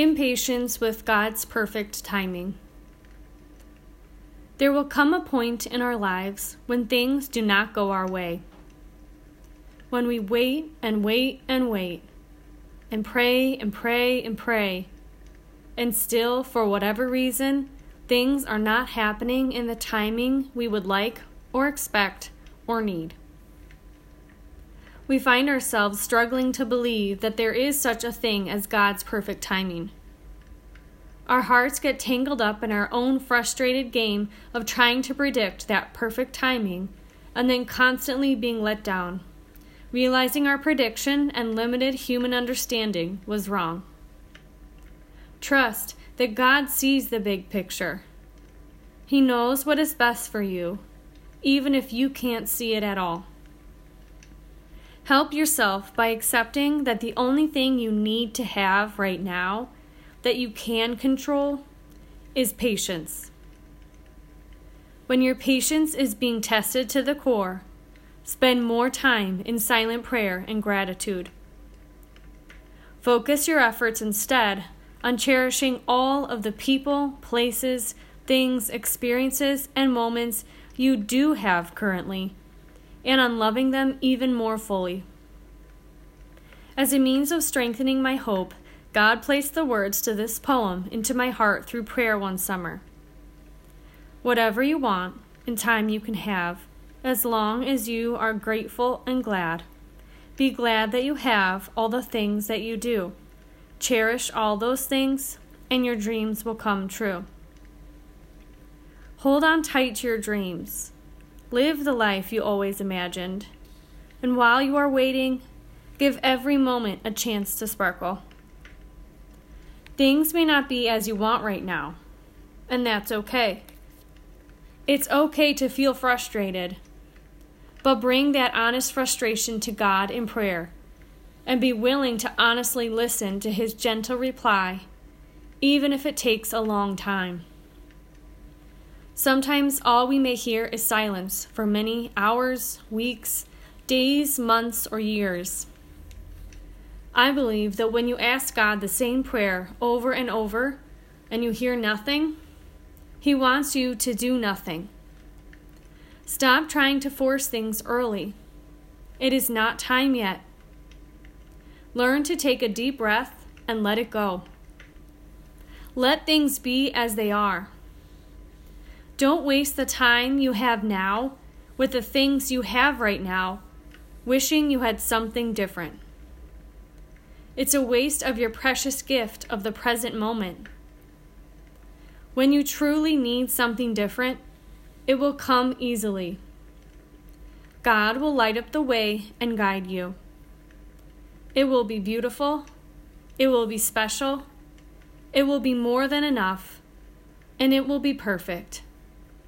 Impatience with God's perfect timing. There will come a point in our lives when things do not go our way. When we wait and wait and wait, and pray and pray and pray, and still, for whatever reason, things are not happening in the timing we would like or expect or need we find ourselves struggling to believe that there is such a thing as God's perfect timing. Our hearts get tangled up in our own frustrated game of trying to predict that perfect timing and then constantly being let down, realizing our prediction and limited human understanding was wrong. Trust that God sees the big picture. He knows what is best for you, even if you can't see it at all. Help yourself by accepting that the only thing you need to have right now that you can control is patience. When your patience is being tested to the core, spend more time in silent prayer and gratitude. Focus your efforts instead on cherishing all of the people, places, things, experiences, and moments you do have currently and on loving them even more fully. As a means of strengthening my hope, God placed the words to this poem into my heart through prayer one summer. Whatever you want in time you can have, as long as you are grateful and glad. Be glad that you have all the things that you do. Cherish all those things, and your dreams will come true. Hold on tight to your dreams. Live the life you always imagined. And while you are waiting, give every moment a chance to sparkle. Things may not be as you want right now, and that's okay. It's okay to feel frustrated, but bring that honest frustration to God in prayer and be willing to honestly listen to His gentle reply, even if it takes a long time. Sometimes all we may hear is silence for many hours, weeks, days, months, or years. I believe that when you ask God the same prayer over and over and you hear nothing, He wants you to do nothing. Stop trying to force things early. It is not time yet. Learn to take a deep breath and let it go. Let things be as they are. Don't waste the time you have now with the things you have right now, wishing you had something different. It's a waste of your precious gift of the present moment. When you truly need something different, it will come easily. God will light up the way and guide you. It will be beautiful. It will be special. It will be more than enough. And it will be perfect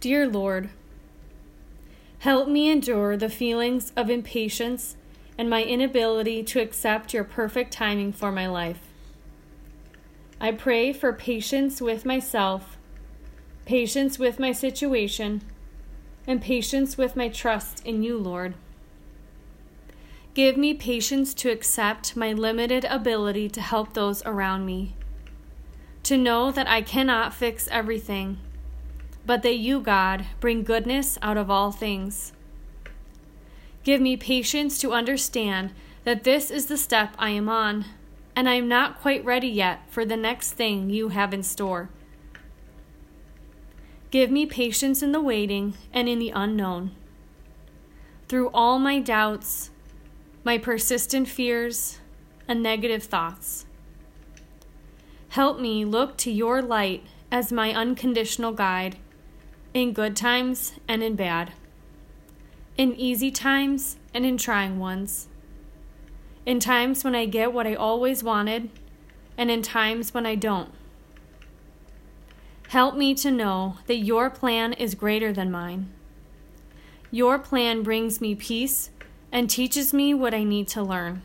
Dear Lord, help me endure the feelings of impatience and my inability to accept your perfect timing for my life. I pray for patience with myself, patience with my situation, and patience with my trust in you, Lord. Give me patience to accept my limited ability to help those around me, to know that I cannot fix everything but that you, God, bring goodness out of all things. Give me patience to understand that this is the step I am on, and I am not quite ready yet for the next thing you have in store. Give me patience in the waiting and in the unknown. Through all my doubts, my persistent fears, and negative thoughts. Help me look to your light as my unconditional guide in good times and in bad, in easy times and in trying ones, in times when I get what I always wanted, and in times when I don't. Help me to know that your plan is greater than mine. Your plan brings me peace and teaches me what I need to learn.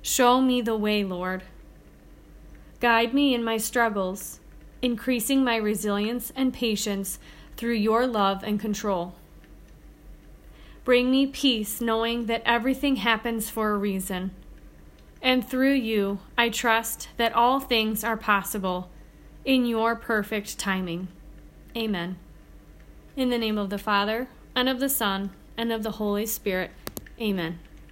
Show me the way, Lord. Guide me in my struggles, increasing my resilience and patience through your love and control. Bring me peace knowing that everything happens for a reason. And through you, I trust that all things are possible in your perfect timing. Amen. In the name of the Father, and of the Son, and of the Holy Spirit. Amen.